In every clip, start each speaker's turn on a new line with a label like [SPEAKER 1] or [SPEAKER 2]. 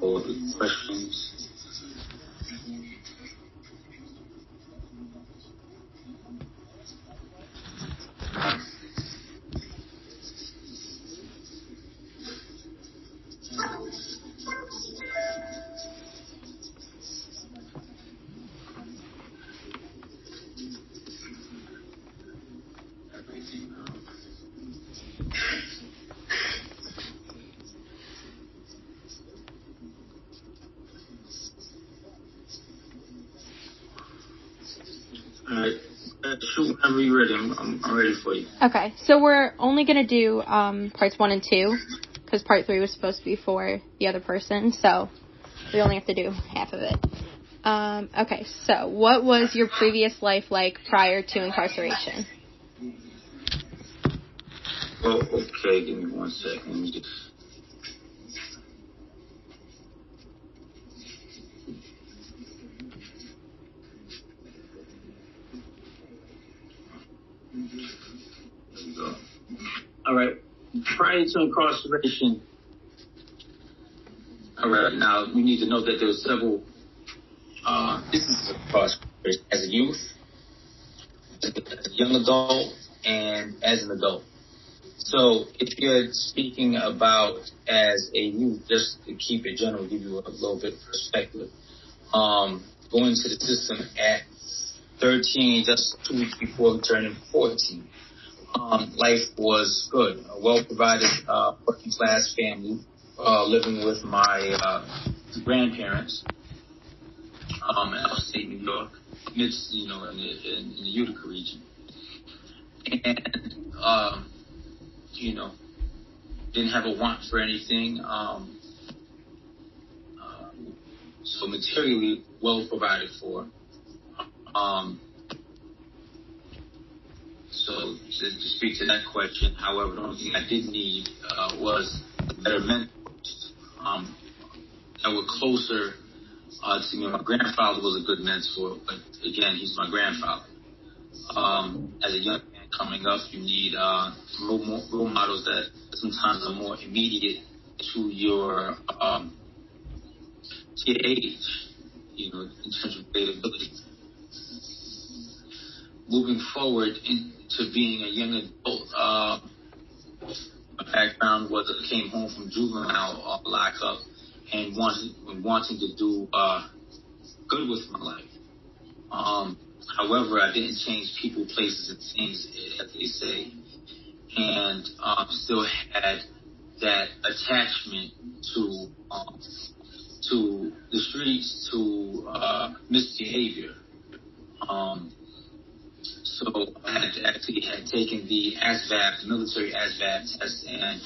[SPEAKER 1] for the questions. For you.
[SPEAKER 2] Okay, so we're only gonna do um, parts one and two, because part three was supposed to be for the other person, so we only have to do half of it. Um, okay, so what was your previous life like prior to incarceration?
[SPEAKER 1] Oh, okay. Give me one second. Just All right. Prior to incarceration, all right, now we need to know that there there's several uh, instances of incarceration as a youth, as a young adult, and as an adult. So if you're speaking about as a youth, just to keep it general, give you a little bit of perspective, um, going to the system at 13, just two weeks before turning 14 um, life was good. A well provided uh, working class family, uh, living with my uh, grandparents um, in upstate New York, midst, you know, in the, in, the Utica region. And, um, you know, didn't have a want for anything. Um, uh, so materially well provided for. Um, so to, to, speak to that question, however, the only thing I did need uh, was better mentors um, that were closer uh, to me. My grandfather was a good mentor, but again, he's my grandfather. Um, as a young man coming up, you need uh, role, role models that sometimes are more immediate to your um, to your age, you know, in terms of availability. Moving forward, in, to being a young adult. Uh, my background was I came home from juvenile uh, lockup and wanted, wanting to do uh, good with my life. Um, however, I didn't change people, places, and things, as they say, and um, still had that attachment to um, to the streets, to uh, misbehavior. Um, so had actually had taken the ASVAB, the military ASVAB test, and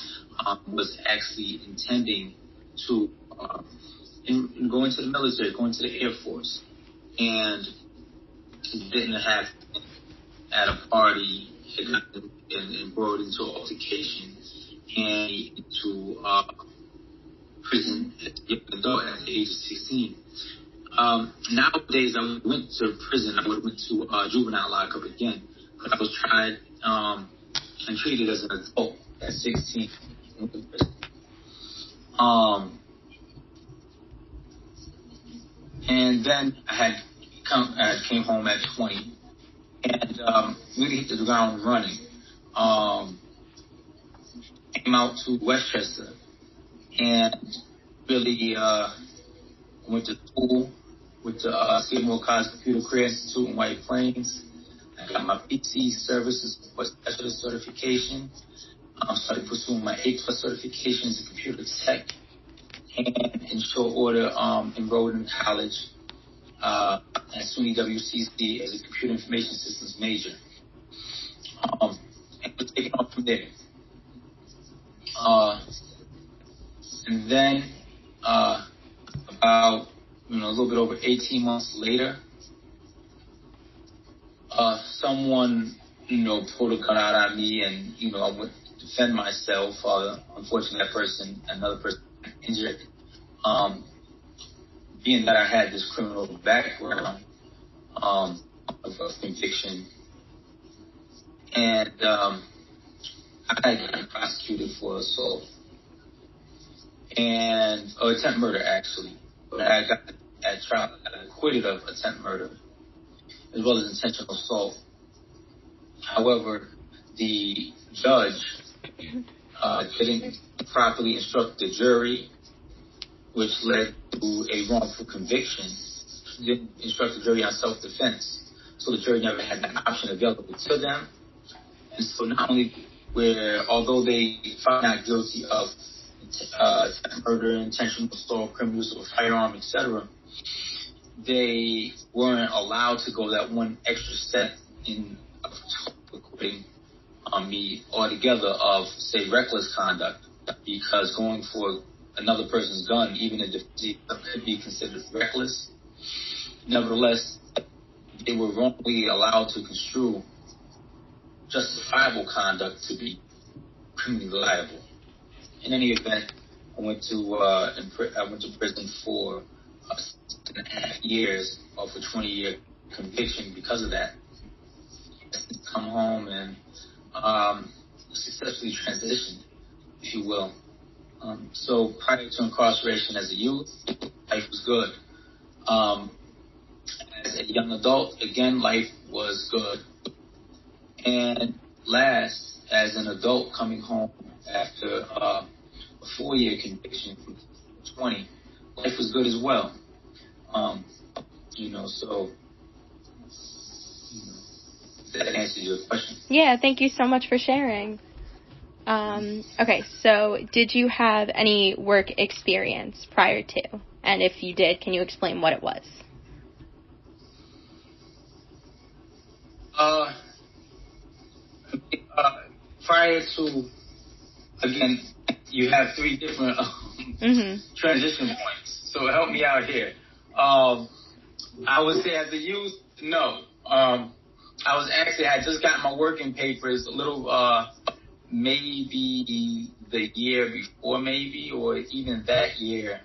[SPEAKER 1] um, was actually intending to uh, in, in go into the military, go into the Air Force, and didn't have at a party and, and brought into altercation and into uh, prison at the age of 16. Um, nowadays, I went to prison. I went to uh, juvenile lockup again, but I was tried um, and treated as an adult at 16. Um, and then I had come, I came home at 20, and um, really hit the ground running. Um, came out to Westchester, and really uh, went to school with the uh, Seymour College Computer Career Institute in White Plains. I got my PC services for specialist certification. I um, started pursuing my A plus certifications in computer tech, and in short order, um, enrolled in college uh, at SUNY WCC as a computer information systems major. Um, and we're taking off from there. Uh, and then uh, about you know, a little bit over 18 months later, uh, someone, you know, pulled a gun out on me and, you know, I to defend myself. Uh, unfortunately, that person, another person injured. Um, being that I had this criminal background, um, of, conviction, and, um, I had been prosecuted for assault. and or attempt murder actually. But I got at trial acquitted of attempt murder as well as intentional assault. However, the judge uh, didn't properly instruct the jury, which led to a wrongful conviction. Didn't instruct the jury on self-defense, so the jury never had that option available to them. And so not only where, although they found not guilty of uh, murder, intentional assault, criminal use of a firearm, etc., they weren't allowed to go that one extra step in acquitting on me altogether of, say, reckless conduct, because going for another person's gun, even if it could be considered reckless, nevertheless, they were wrongly allowed to construe justifiable conduct to be criminally liable. In any event, I went to uh, I went to prison for uh, and a half years of a 20 year conviction because of that. Come home and um, successfully transitioned, if you will. Um, so prior to incarceration as a youth, life was good. Um, as a young adult, again, life was good. And last, as an adult coming home after uh, a four-year conviction from 20, life was good as well. Um, you know, so that answers your question.
[SPEAKER 2] Yeah, thank you so much for sharing. Um, okay, so did you have any work experience prior to? And if you did, can you explain what it was?
[SPEAKER 1] Uh, uh prior to, again, you have three different um, mm-hmm. transition points. So help me out here. Um, I would say as a youth, no. Um, I was actually I just got my working papers a little uh maybe the year before maybe or even that year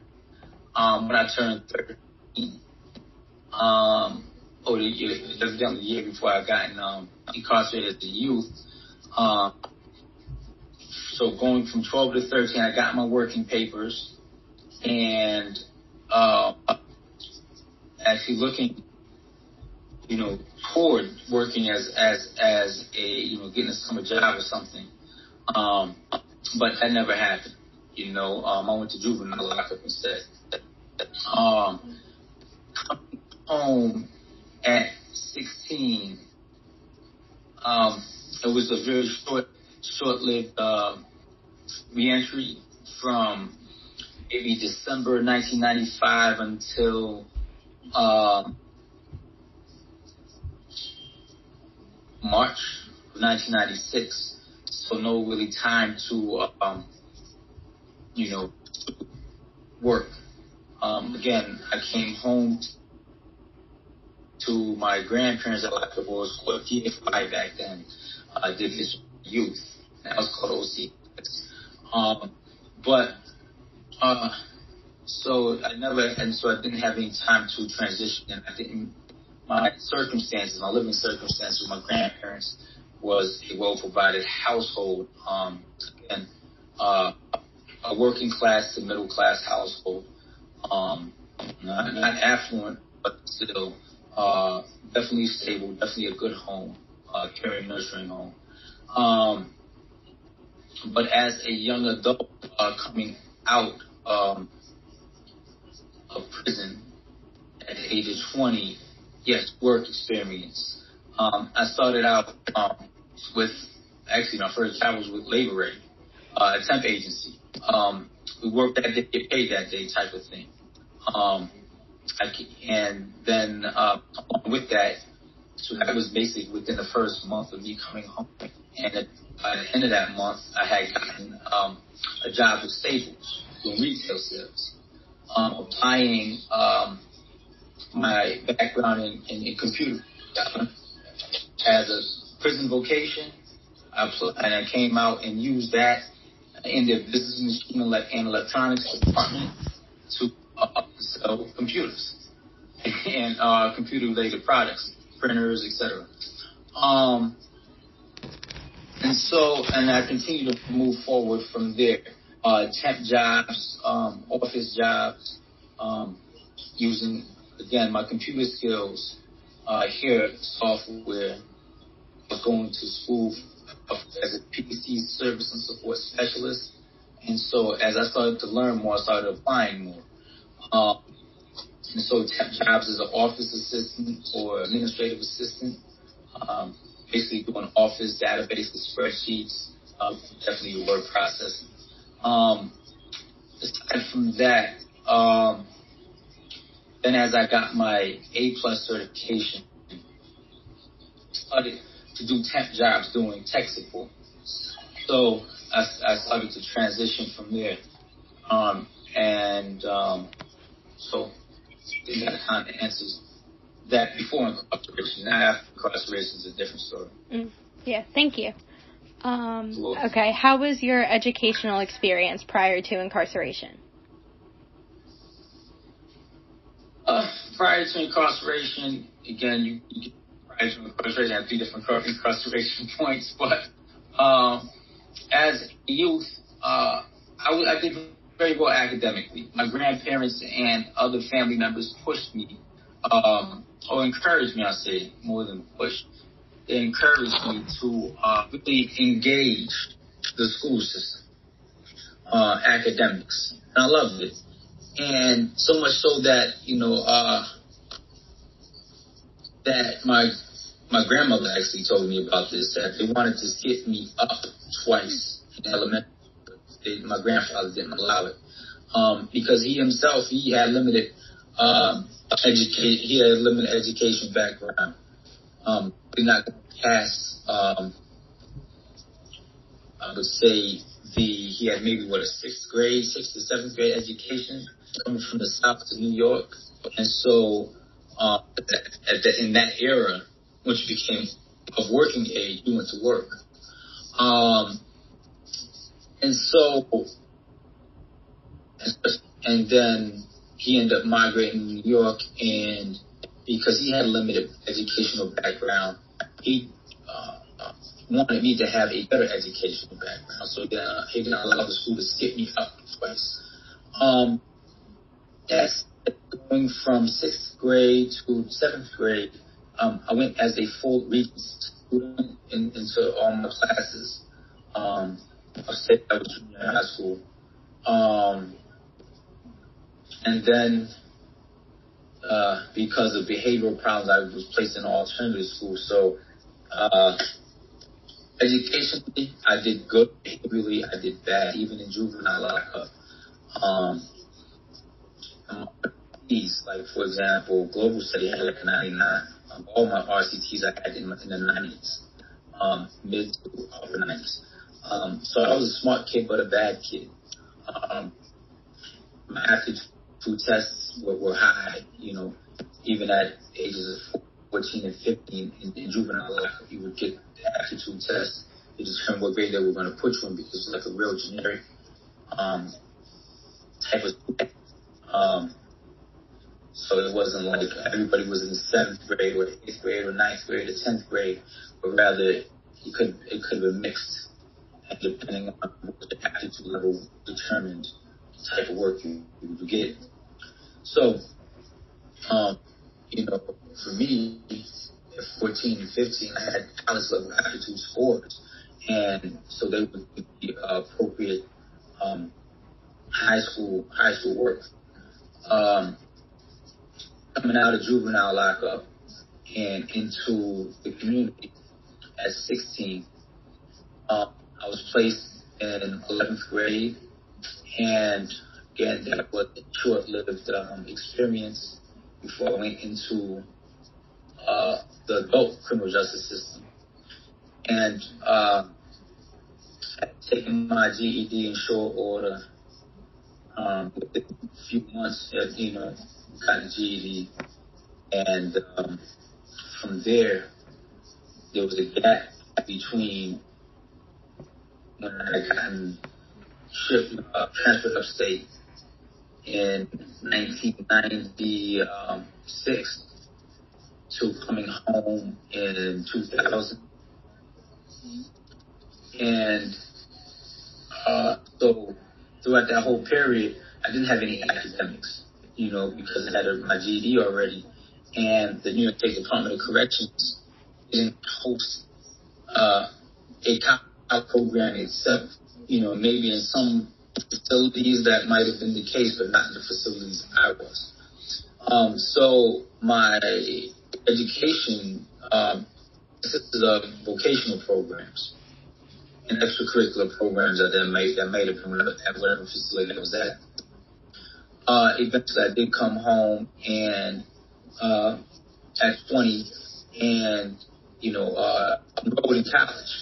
[SPEAKER 1] um when I turned thirteen. Um or the year the year before I got um incarcerated as a youth. Um so going from twelve to thirteen I got my working papers and uh actually looking you know, toward working as as as a you know getting a job or something. Um, but that never happened. You know, um, I went to juvenile lockup instead. Um, home at 16. Um, it was a very short, short-lived uh, reentry from maybe December 1995 until uh, March 1996. So no really time to, um, you know, work. Um, again, I came home to my grandparents at like was called PFI back then. I did this youth. That was called OC. Um, but, uh, so I never, and so I didn't have any time to transition and I didn't my circumstances, my living circumstances with my grandparents was a well provided household. Um, again, uh, a working class to middle class household. Um, not, not affluent, but still uh, definitely stable, definitely a good home, uh, caring, nurturing home. Um, but as a young adult uh, coming out um, of prison at the age of 20, yes, work experience. Um, I started out um, with actually my first job was with Labor Ready, uh, a temp agency. Um, we worked that day, get paid that day, type of thing. Um, I, and then uh, with that, so that was basically within the first month of me coming home. And at, by the end of that month, I had gotten um, a job with Staples doing retail sales, um, applying um, my background in, in, in computer as a prison vocation. I pl- and I came out and used that in their business and electronics department to uh, sell computers and uh, computer related products, printers, etc. Um, and so, and I continue to move forward from there. Uh, temp jobs, um, office jobs, um, using again my computer skills uh, here software. Going to school as a PC service and support specialist, and so as I started to learn more, I started applying more. Um, and so temp jobs as an office assistant or administrative assistant, um, basically doing office databases, spreadsheets, uh, definitely word processing. Um, aside from that, um, then as I got my A plus certification, started to do temp jobs doing tech support. So I, I started to transition from there. Um, and um, so that kind of answers that before incarceration. Now after incarceration is a different story.
[SPEAKER 2] Mm, yeah, thank you. Um, okay, how was your educational experience prior to incarceration?
[SPEAKER 1] Uh, prior to incarceration, again, you, you prior to incarceration, I have three different incarceration points, but um, as a youth, uh, I, I did very well academically. My grandparents and other family members pushed me, um, or encouraged me, I say, more than pushed. They encouraged me to uh, really engage the school system, uh, academics. And I loved it. And so much so that, you know, uh, that my my grandmother actually told me about this, that they wanted to skip me up twice in elementary my grandfather didn't allow it um, because he himself he had limited um, he had limited education background. Um, not pass. Um, I would say the he had maybe what a sixth grade, sixth to seventh grade education coming from the south to New York, and so uh, at the, in that era, which became of working age, he went to work. Um, and so, and then he ended up migrating to New York, and because he had limited educational background, he uh, wanted me to have a better educational background. So uh, he didn't allow the school to skip me up twice. Um, that's going from sixth grade to seventh grade. Um, I went as a full reading student in, into all my classes. Um, I stayed I was in high school. Um, and then uh, because of behavioral problems, I was placed in alternative school. So uh, educationally, I did good. Behaviorally, I did bad, even in juvenile lockup. Um, like for example, global study had like a 99. Um, all my RCTs I had in, in the 90s, um, mid to upper 90s. Um, so I was a smart kid, but a bad kid. Um, my aptitude tests were, were high, you know, even at ages of 14 and 15 in, in juvenile life, you would get the aptitude test to determine what grade they were going to put you in because it's like a real generic um, type of. Um, so it wasn't like everybody was in seventh grade or eighth grade or ninth grade or tenth grade, but rather it could it could have been mixed depending on what the aptitude level determined the type of work you, you would get. So, um, you know, for me, at 14 and 15, I had college level aptitude scores. And so they would be appropriate um, high school high school work. Um, coming out of juvenile lockup and into the community at 16, um, I was placed in 11th grade, and again, that was a short-lived um, experience before I went into uh, the adult criminal justice system. And uh, taken my GED in short order. Um, a few months, uh, you know, got a GED, and um, from there, there was a gap between when I got shipped, uh, transferred upstate in 1996 to coming home in 2000. And uh, so throughout that whole period, I didn't have any academics, you know, because I had a, my GED already. And the New York State Department of Corrections didn't host uh, a college program itself. You know, maybe in some facilities that might have been the case, but not in the facilities I was. Um, so my education um, consisted of vocational programs and extracurricular programs that that made that made it from at whatever facility I was at. Uh, eventually, I did come home and uh, at 20, and you know, uh, enrolled in college,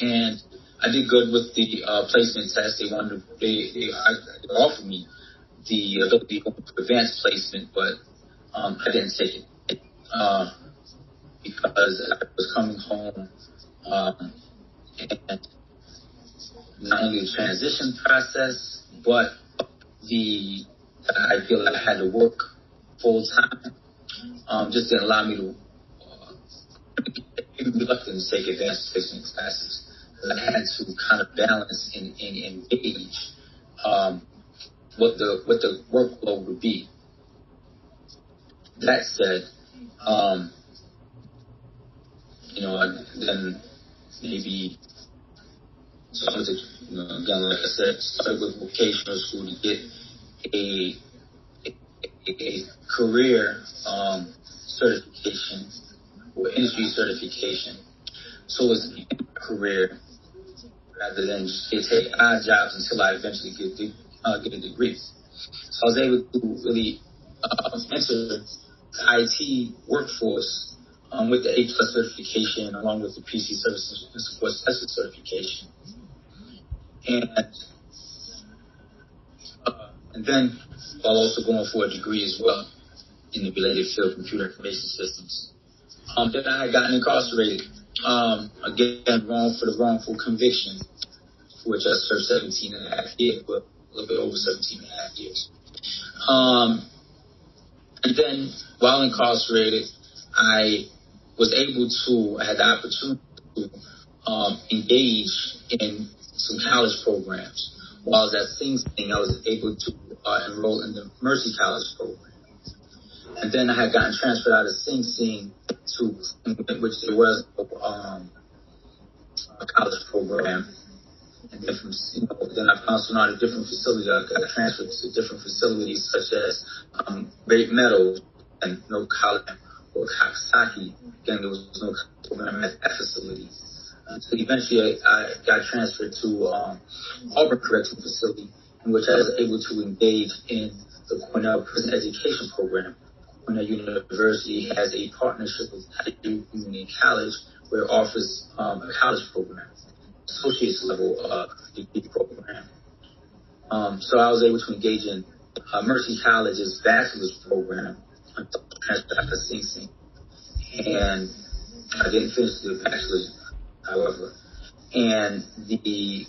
[SPEAKER 1] and I did good with the uh, placement test. They wanted they, they, I, they offered me the ability to advanced placement, but um, I didn't take it uh, because I was coming home um, and not only the transition process, but the I feel like I had to work full time. Um, just didn't allow me to uh, reluctant to take advanced placement classes. I had to kind of balance and, and engage um, what the what the workload would be. That said, um, you know, then maybe started to, you know, again, like I said, started with vocational school to get a a, a career um, certification or industry certification. So it's a career rather than just take odd jobs until I eventually get the, uh, get a degree. So I was able to really uh, enter IT workforce um, with the A plus certification along with the PC services and support specialist certification. And uh, and then while also going for a degree as well in the related field of computer information systems. Um, then I had gotten incarcerated. Um, again, wrong for the wrongful conviction, for which I served 17 and a half years, but a little bit over 17 and a half years. Um, and then while incarcerated, I was able to, I had the opportunity to um, engage in some college programs. While I was at Sing Sing, I was able to uh, enroll in the Mercy College program. And then I had gotten transferred out of Sing Sing to which there was um, a college program. Then from you know, then I bounced around to different facilities. I got transferred to different facilities such as um, Great Meadows and no college or Coxsackie. Again, there was no program at that facility. So eventually, I, I got transferred to um, Auburn Correctional Facility, in which I was able to engage in the Cornell Prison Education Program. Cornell University has a partnership with Community College where it offers um, a college program, associate's level uh, program. Um, so I was able to engage in uh, Mercy College's bachelor's program after Sing Sing. And I didn't finish the bachelor's, however. And the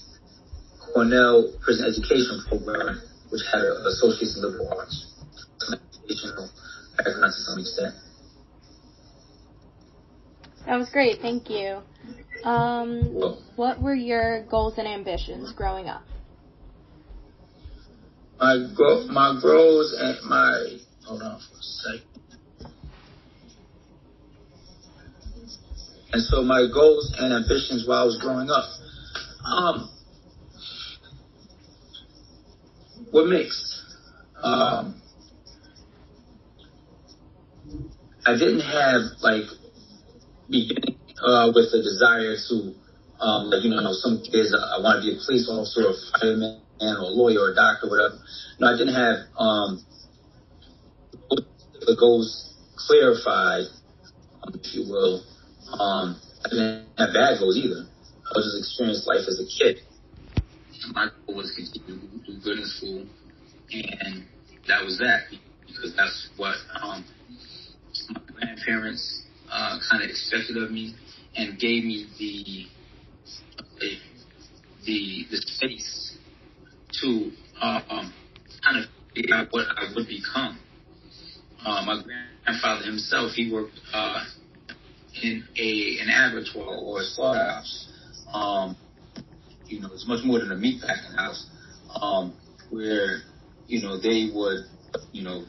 [SPEAKER 1] Cornell Prison Education Program, which had an associate's liberal arts, educational background to some extent.
[SPEAKER 2] That was great. Thank you. Um, what were your goals and ambitions growing up?
[SPEAKER 1] my gro- my goals and my hold on for a second. And so my goals and ambitions while I was growing up, um, were mixed. Um, I didn't have like beginning uh, with a desire to, um, like you know, some kids I want to be a police officer or a fireman or a lawyer or a doctor, or whatever. No, I didn't have um, the goals clarified, um, if you will. Um, I didn't have bad goals either. I was just experiencing life as a kid. My goal was to do good in school, and that was that because that's what um, my grandparents uh, kind of expected of me and gave me the the the space to uh, um, kind of figure out what I would become. Uh, my grandfather himself, he worked uh, in a an abattoir or a slaughterhouse, um, you know, it's much more than a meat packing house, um, where, you know, they would, you know,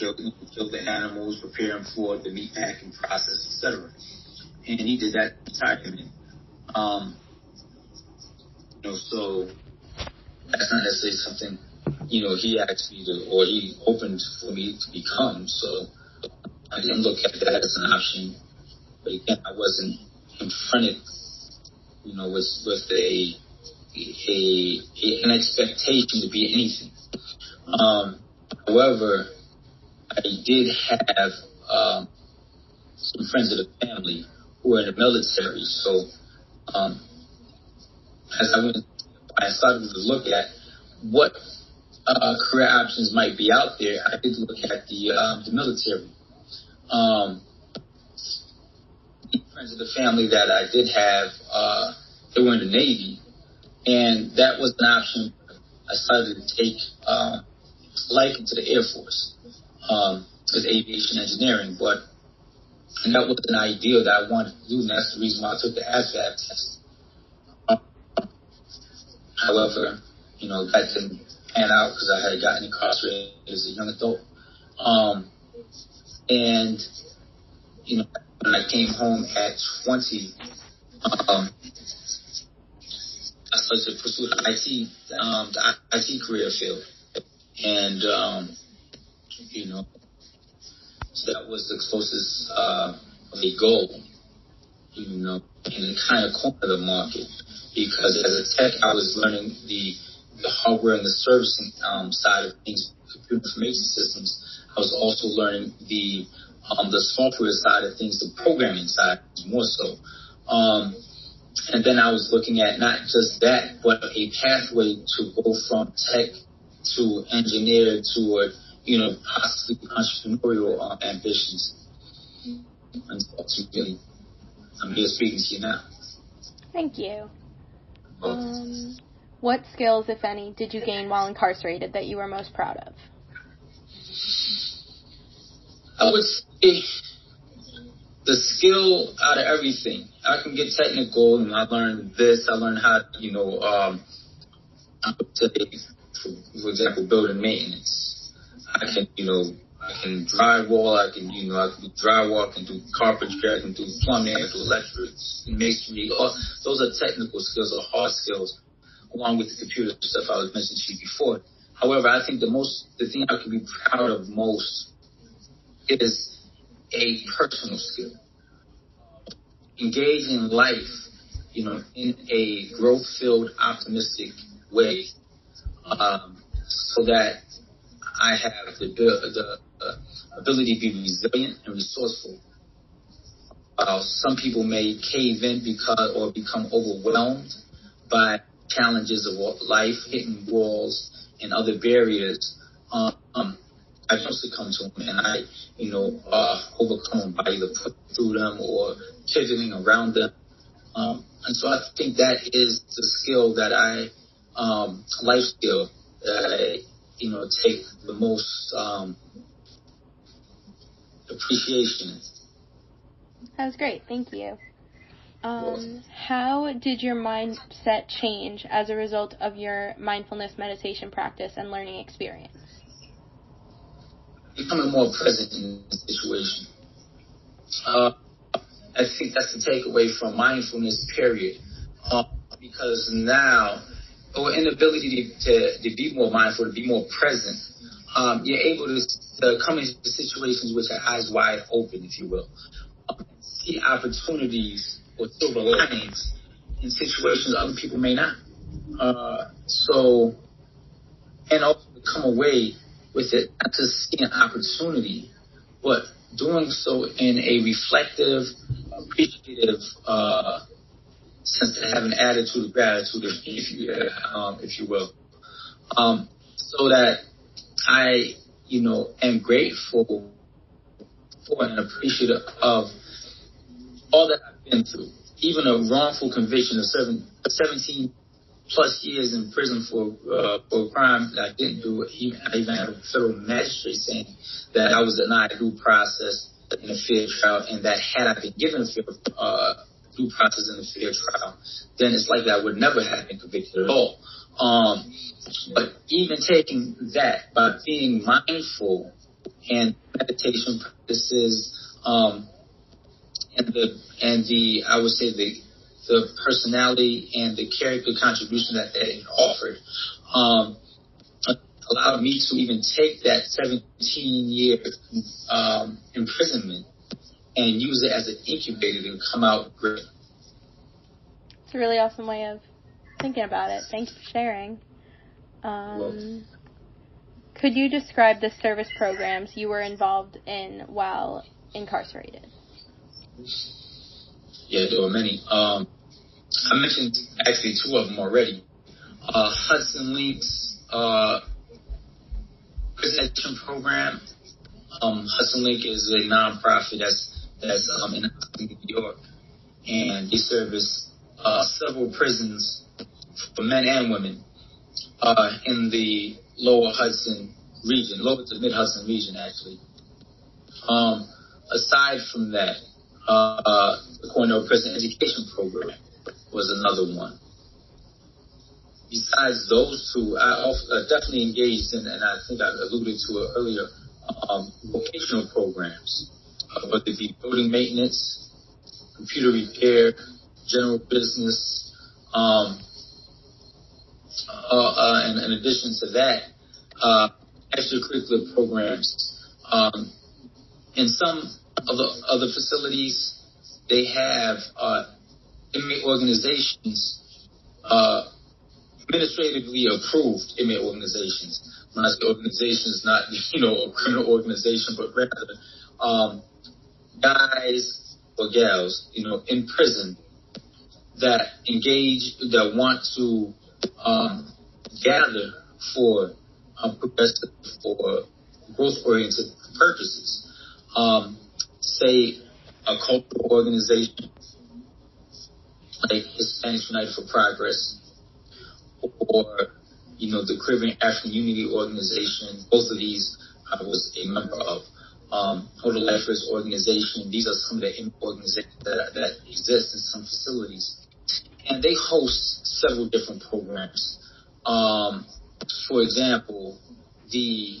[SPEAKER 1] kill the animals, prepare them for the meat packing process, etc. And he did that retirement. Um, you know, so that's not necessarily something, you know, he asked me to, or he opened for me to become. So I didn't look at that as an option. But again, I wasn't confronted, you know, with, with a, a, a an expectation to be anything. Um, however, I did have um, some friends of the family who were in the military. So um, as I went, I started to look at what uh, career options might be out there. I did look at the um, the military. Um, friends of the family that I did have, uh, they were in the Navy, and that was an option. I started to take uh, liking to the Air Force um, with aviation engineering, but and that was an idea that I wanted to do, and that's the reason why I took the ASVAB test. However, you know, that didn't pan out because I had gotten incarcerated as a young adult. Um, and, you know, when I came home at 20, um, I started to pursue the IT, um, the IT career field. And, um, you know, so that was the closest, uh, of a goal, you know, and it kind of cornered the market because as a tech, I was learning the, the hardware and the servicing um, side of things, computer information systems. I was also learning the um, the software side of things, the programming side more so. Um, and then I was looking at not just that, but a pathway to go from tech to engineer to, you know, possibly entrepreneurial uh, ambitions. And ultimately, I'm here speaking to you now.
[SPEAKER 2] Thank you. Um, what skills, if any, did you gain while incarcerated that you were most proud of?
[SPEAKER 1] I would say the skill out of everything. I can get technical, and I learned this. I learned how, you know, um, to, for example, building maintenance. I can, you know, I can drywall. I can, you know, I can do drywall. I can do carpentry. I can do plumbing. I can do electrics, masonry. All, those are technical skills or hard skills, along with the computer stuff I was mentioning to you before. However, I think the most, the thing I can be proud of most is a personal skill. Engage in life, you know, in a growth-filled, optimistic way, um, so that I have the, the uh, ability to be resilient and resourceful. Uh, some people may cave in because or become overwhelmed by challenges of life, hitting walls and other barriers. Um, I don't succumb to them, and I, you know, uh, overcome by either through them or pivoting around them. Um, and so I think that is the skill that I, um, life skill that I, you know, take the most um, appreciation.
[SPEAKER 2] That was great. Thank you. Um, how did your mindset change as a result of your mindfulness meditation practice and learning experience?
[SPEAKER 1] Becoming more present in the situation. Uh, I think that's the takeaway from mindfulness, period. Uh, because now, or inability to, to be more mindful, to be more present, um, you're able to, to come into situations with your eyes wide open, if you will. Um, see opportunities or silver linings in situations other people may not. Uh, so, and also come away with it, not just seeing an opportunity, but doing so in a reflective, appreciative uh, sense to have an attitude of gratitude, if you, um, if you will. Um, so that I, you know, am grateful for and appreciative of all that I've been through. Even a wrongful conviction of seven, 17 plus years in prison for uh, for a crime that I didn't do. Even, I even had a federal magistrate saying that I was denied due process in a fair trial, and that had I been given a fair uh, due process and a fair trial, then it's likely I would never have been convicted at all. Um, but even taking that by being mindful and meditation practices, um, and the and the I would say the the personality and the character contribution that they offered um, allowed me to even take that 17 year um, imprisonment and use it as an incubator to come out great.
[SPEAKER 2] It's a really awesome way of thinking about it. Thank you for sharing. Um, could you describe the service programs you were involved in while incarcerated?
[SPEAKER 1] Yeah, there were many. Um, I mentioned actually two of them already. Uh, Hudson Links uh, Protection Program. Um, Hudson Link is a nonprofit that's that's um, in New York, and they service uh, several prisons for men and women uh, in the Lower Hudson region, lower to mid Hudson region, actually. Um, aside from that, uh, the Cornell Prison Education Program was another one. Besides those two, I uh, definitely engaged in, and I think I alluded to it earlier, um, vocational programs, uh, whether it be building maintenance, computer repair, general business, um, uh, uh, and in addition to that, uh, extracurricular programs. Um, in some of the other facilities, they have uh, inmate organizations, uh, administratively approved inmate organizations. When I say organizations, not you know a criminal organization, but rather um, guys or gals, you know, in prison that engage, that want to um, gather for um, progressive or growth-oriented purposes. Um, say a cultural organization like Hispanics United for Progress or you know the Caribbean African Unity Organization. Both of these I was a member of. Um, Total Lifers Organization. These are some of the organizations that, that exist in some facilities, and they host several different programs. Um, for example, the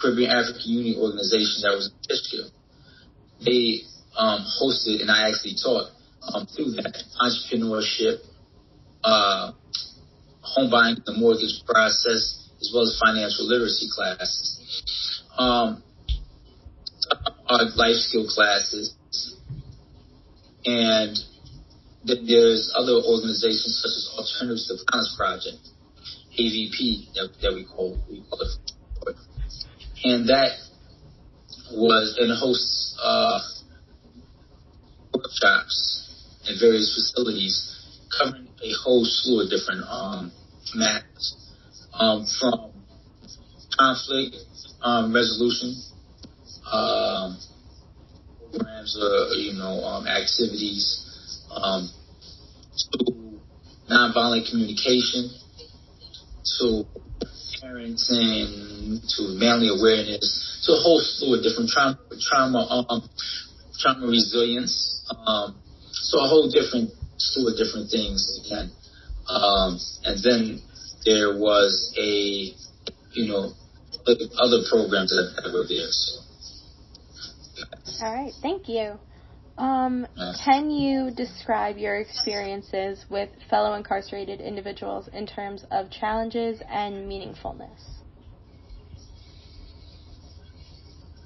[SPEAKER 1] Caribbean African Union Organization that was in Fishkill, they um, hosted, and I actually taught um, through that entrepreneurship, uh, home buying, the mortgage process, as well as financial literacy classes. Um, life skill classes, and there's other organizations such as Alternatives to Violence Project, AVP that, that we call we call it, and that was and hosts uh, workshops at various facilities covering a whole slew of different um, matters, um, from conflict um, resolution um, programs, uh, you know, um, activities, um, to nonviolent communication, to parenting, to manly awareness, to a whole slew of different trauma, trauma, um, trauma resilience. Um, so a whole different slew of different things again. Um, and then there was a, you know, other programs that were there. So.
[SPEAKER 2] All right, thank you. Um, can you describe your experiences with fellow incarcerated individuals in terms of challenges and meaningfulness?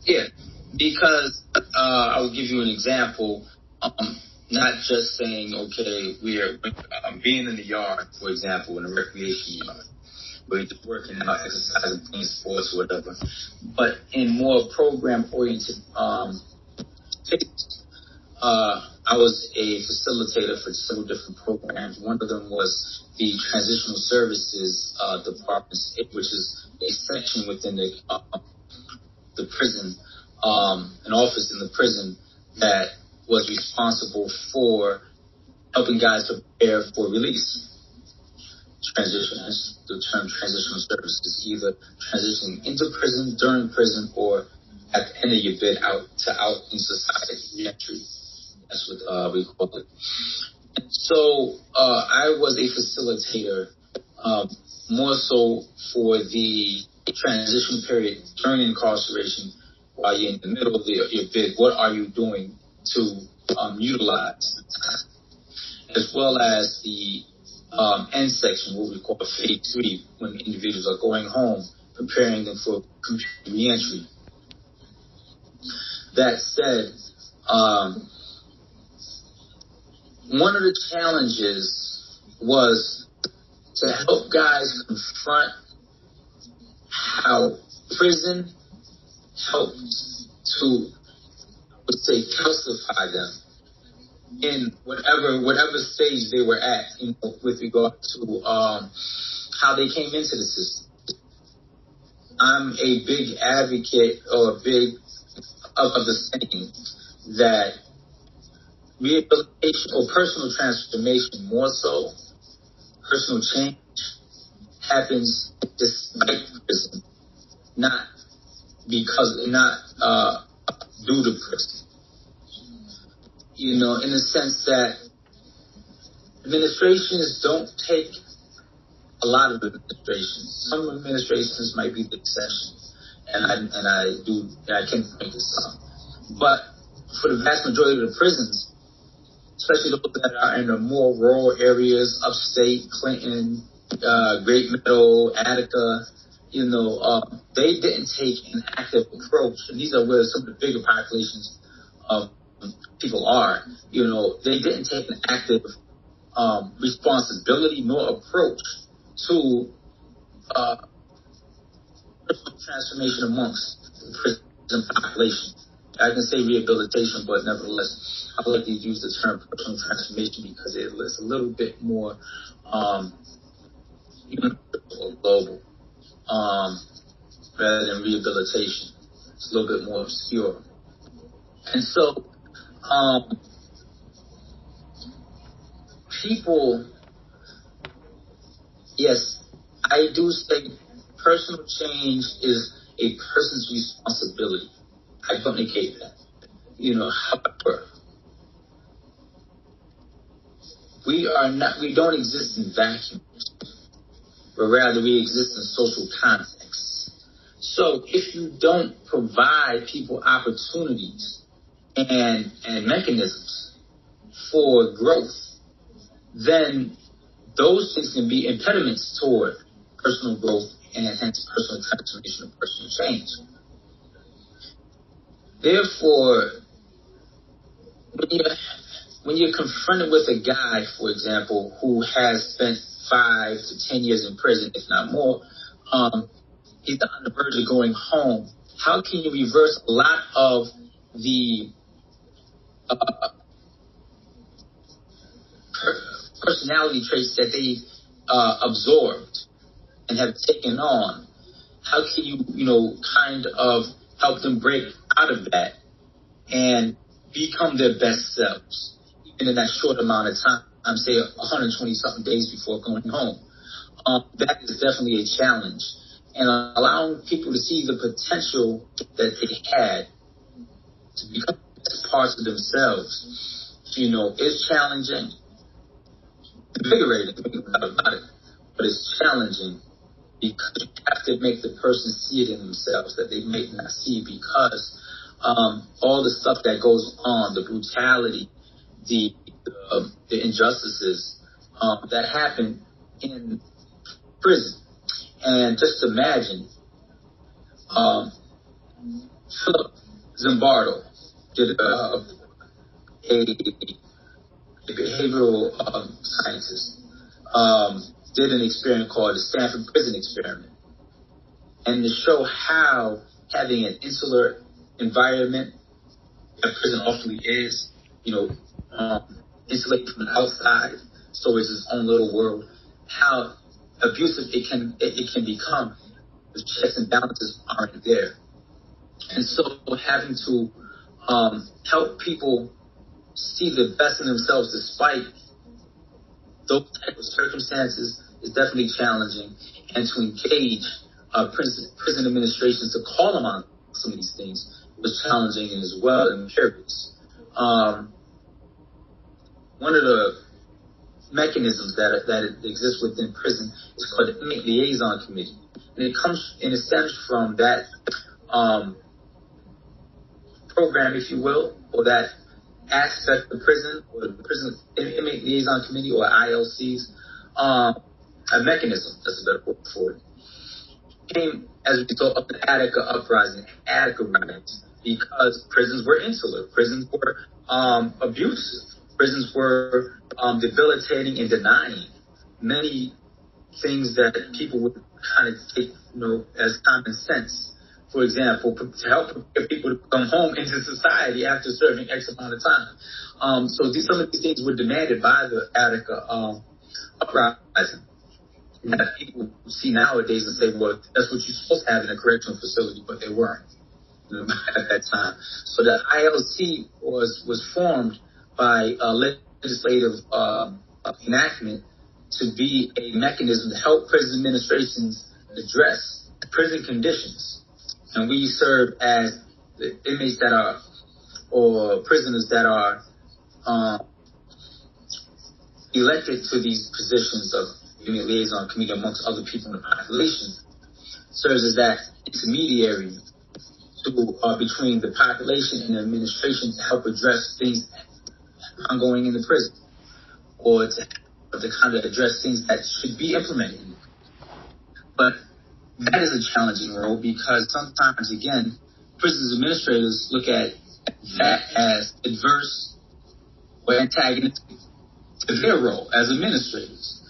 [SPEAKER 1] Yeah, because uh, I'll give you an example. Um, not just saying, okay, we are um, being in the yard, for example, in a recreation yard, working out, exercising, playing sports, or whatever, but in more program-oriented um, uh, I was a facilitator for several different programs. One of them was the Transitional Services uh, Department, which is a section within the uh, the prison, um, an office in the prison that was responsible for helping guys prepare for release. Transition, the term transitional services, either transitioning into prison, during prison, or at the end of your bid out to out in society, That's what uh, we call it. And so uh, I was a facilitator, um, more so for the transition period during incarceration, while you're in the middle of your, your bid. What are you doing to um, utilize, as well as the um, end section, what we call phase three, when individuals are going home, preparing them for reentry. That said, um, one of the challenges was to help guys confront how prison helped to, I would say, calcify them in whatever whatever stage they were at, you know, with regard to um, how they came into the system. I'm a big advocate or big of, of the saying that rehabilitation or personal transformation, more so, personal change happens despite prison, not because not uh, due to prison you know, in the sense that administrations don't take a lot of administrations. Some administrations might be the exception, and I and I do I can point to some, but for the vast majority of the prisons, especially those that are in the more rural areas, upstate, Clinton, uh, Great Meadow, Attica, you know, uh, they didn't take an active approach, and these are where some of the bigger populations of people are, you know, they didn't take an active um, responsibility nor approach to uh, transformation amongst the prison population. I can say rehabilitation, but nevertheless, I like to use the term personal transformation because it's a little bit more um, global um, rather than rehabilitation. It's a little bit more obscure. And so um, people, yes, I do say personal change is a person's responsibility. I don't that. You know, however, we are not, we don't exist in vacuums, but rather we exist in social contexts. So if you don't provide people opportunities and, and mechanisms for growth, then those things can be impediments toward personal growth and hence personal transformation and personal change. Therefore, when you're, when you're confronted with a guy, for example, who has spent five to ten years in prison, if not more, um, he's on the verge of going home. How can you reverse a lot of the personality traits that they uh, absorbed and have taken on, how can you, you know, kind of help them break out of that and become their best selves, even in that short amount of time, I'm say 120 something days before going home. Um, that is definitely a challenge. And allowing people to see the potential that they had to become parts of themselves, you know, it's challenging, invigorating, about it, but it's challenging because you have to make the person see it in themselves that they may not see because um, all the stuff that goes on, the brutality, the uh, the injustices um, that happen in prison, and just imagine um, Philip Zimbardo, did uh, a, a behavioral um, scientist um, did an experiment called the Stanford Prison Experiment, and to show how having an insular environment that prison awfully is, you know, um, insulated from the outside, so it's its own little world, how abusive it can it, it can become. The checks and balances aren't there, and so having to um, help people see the best in themselves despite those type of circumstances is definitely challenging. And to engage uh, prison, prison administrations to call them on some of these things was challenging as well and curious. Um, one of the mechanisms that that exists within prison is called the inmate liaison committee, and it comes and it stems from that um, program, if you will, or that aspect of prison or the prison inmate liaison committee or ILCs, um, a mechanism. That's a better word for it. Came as a result of the Attica uprising, Attica riots, because prisons were insular, prisons were um, abusive, prisons were um, debilitating and denying many things that people would kind of take, you know, as common sense. For example, to help prepare people to come home into society after serving X amount of time. Um, so these, some of these things were demanded by the Attica um, uprising that people see nowadays and say, well, that's what you're supposed to have in a correctional facility, but they weren't at that time. So the ILC was was formed by legislative uh, enactment to be a mechanism to help prison administrations address prison conditions. And we serve as the inmates that are, or prisoners that are um, elected to these positions of unit liaison committee amongst other people in the population serves as that intermediary to, uh, between the population and the administration to help address things ongoing in the prison or to, to kind of address things that should be implemented. But that is a challenging role because sometimes, again, prisons administrators look at that as adverse or antagonistic to their role as administrators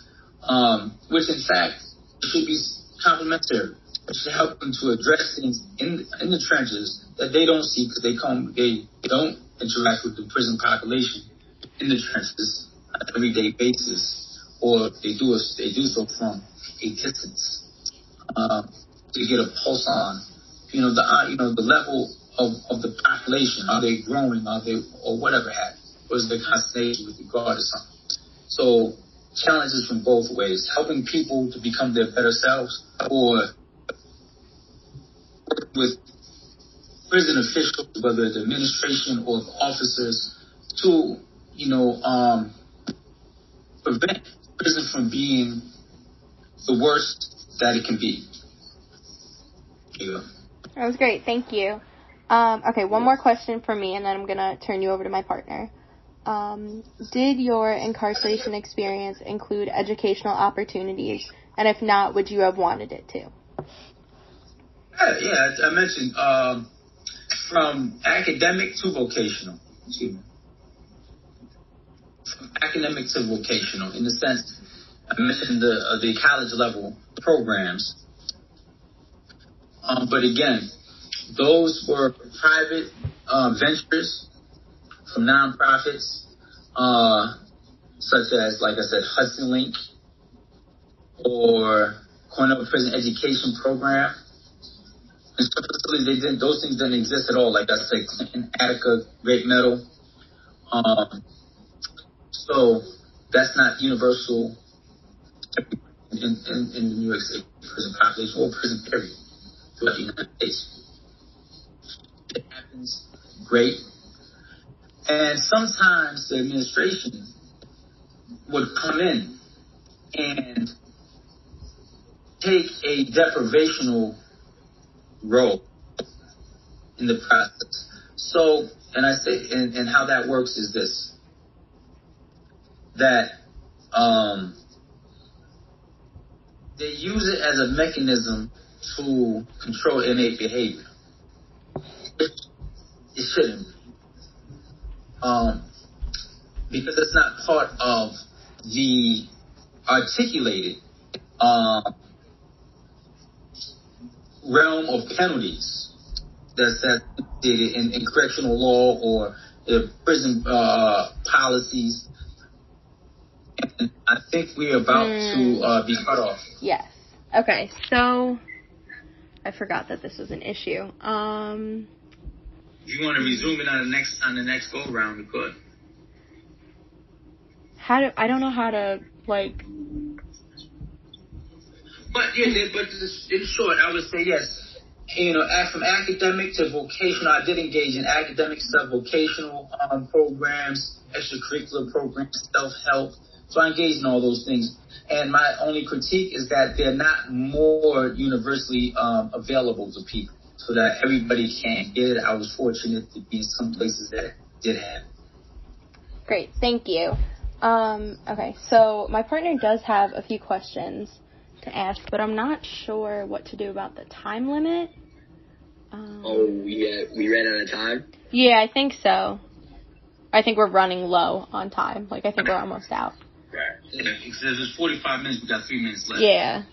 [SPEAKER 1] um, which in fact should be complementary. It should help them to address things in in the trenches that they don't see because they come they don't interact with the prison population in the trenches on an everyday basis, or they do a, they do so from a distance uh, to get a pulse on, you know the uh, you know the level of, of the population. Are they growing? Are they or whatever have What is the constellation with regard to something? So challenges from both ways, helping people to become their better selves or with prison officials, whether the administration or the officers, to, you know, um, prevent prison from being the worst that it can be.
[SPEAKER 2] That was great. Thank you. Um, okay, one more question for me, and then I'm going to turn you over to my partner. Um, did your incarceration experience include educational opportunities? And if not, would you have wanted it to?
[SPEAKER 1] Yeah, yeah I mentioned um, from academic to vocational. From academic to vocational, in the sense, I mentioned the uh, the college level programs. Um, but again, those were private uh, ventures from nonprofits, uh, such as, like I said, Hudson Link or Cornell Prison Education Program. And some facilities, they didn't, those things didn't exist at all. Like I said, Clinton, Attica, Great Meadow. Um, so that's not universal in, in, in the New York State prison population or prison period throughout the United States. It happens, great. And sometimes the administration would come in and take a deprivational role in the process. So, and I say, and, and how that works is this: that um, they use it as a mechanism to control innate behavior. It, shouldn't um, because it's not part of the articulated uh, realm of penalties that's that's in, in correctional law or prison uh, policies. And I think we're about mm. to uh, be cut off.
[SPEAKER 2] Yes. Okay. So I forgot that this was an issue. Um.
[SPEAKER 1] If you want to resume it on the next on the next go round, we could.
[SPEAKER 2] How do I don't know how to like.
[SPEAKER 1] But yeah, but in short, I would say yes. you know, from academic to vocational, I did engage in academic stuff, vocational um, programs, extracurricular programs, self help. So I engage in all those things. And my only critique is that they're not more universally um, available to people so that everybody can get it. I was fortunate to be in some places that did have.
[SPEAKER 2] Great, thank you. Um, okay, so my partner does have a few questions to ask, but I'm not sure what to do about the time limit.
[SPEAKER 3] Um, oh, yeah, we ran out of time.
[SPEAKER 2] Yeah, I think so. I think we're running low on time. Like I think we're almost out.
[SPEAKER 1] Right. Because there's 45 minutes. We got three minutes left.
[SPEAKER 2] Yeah.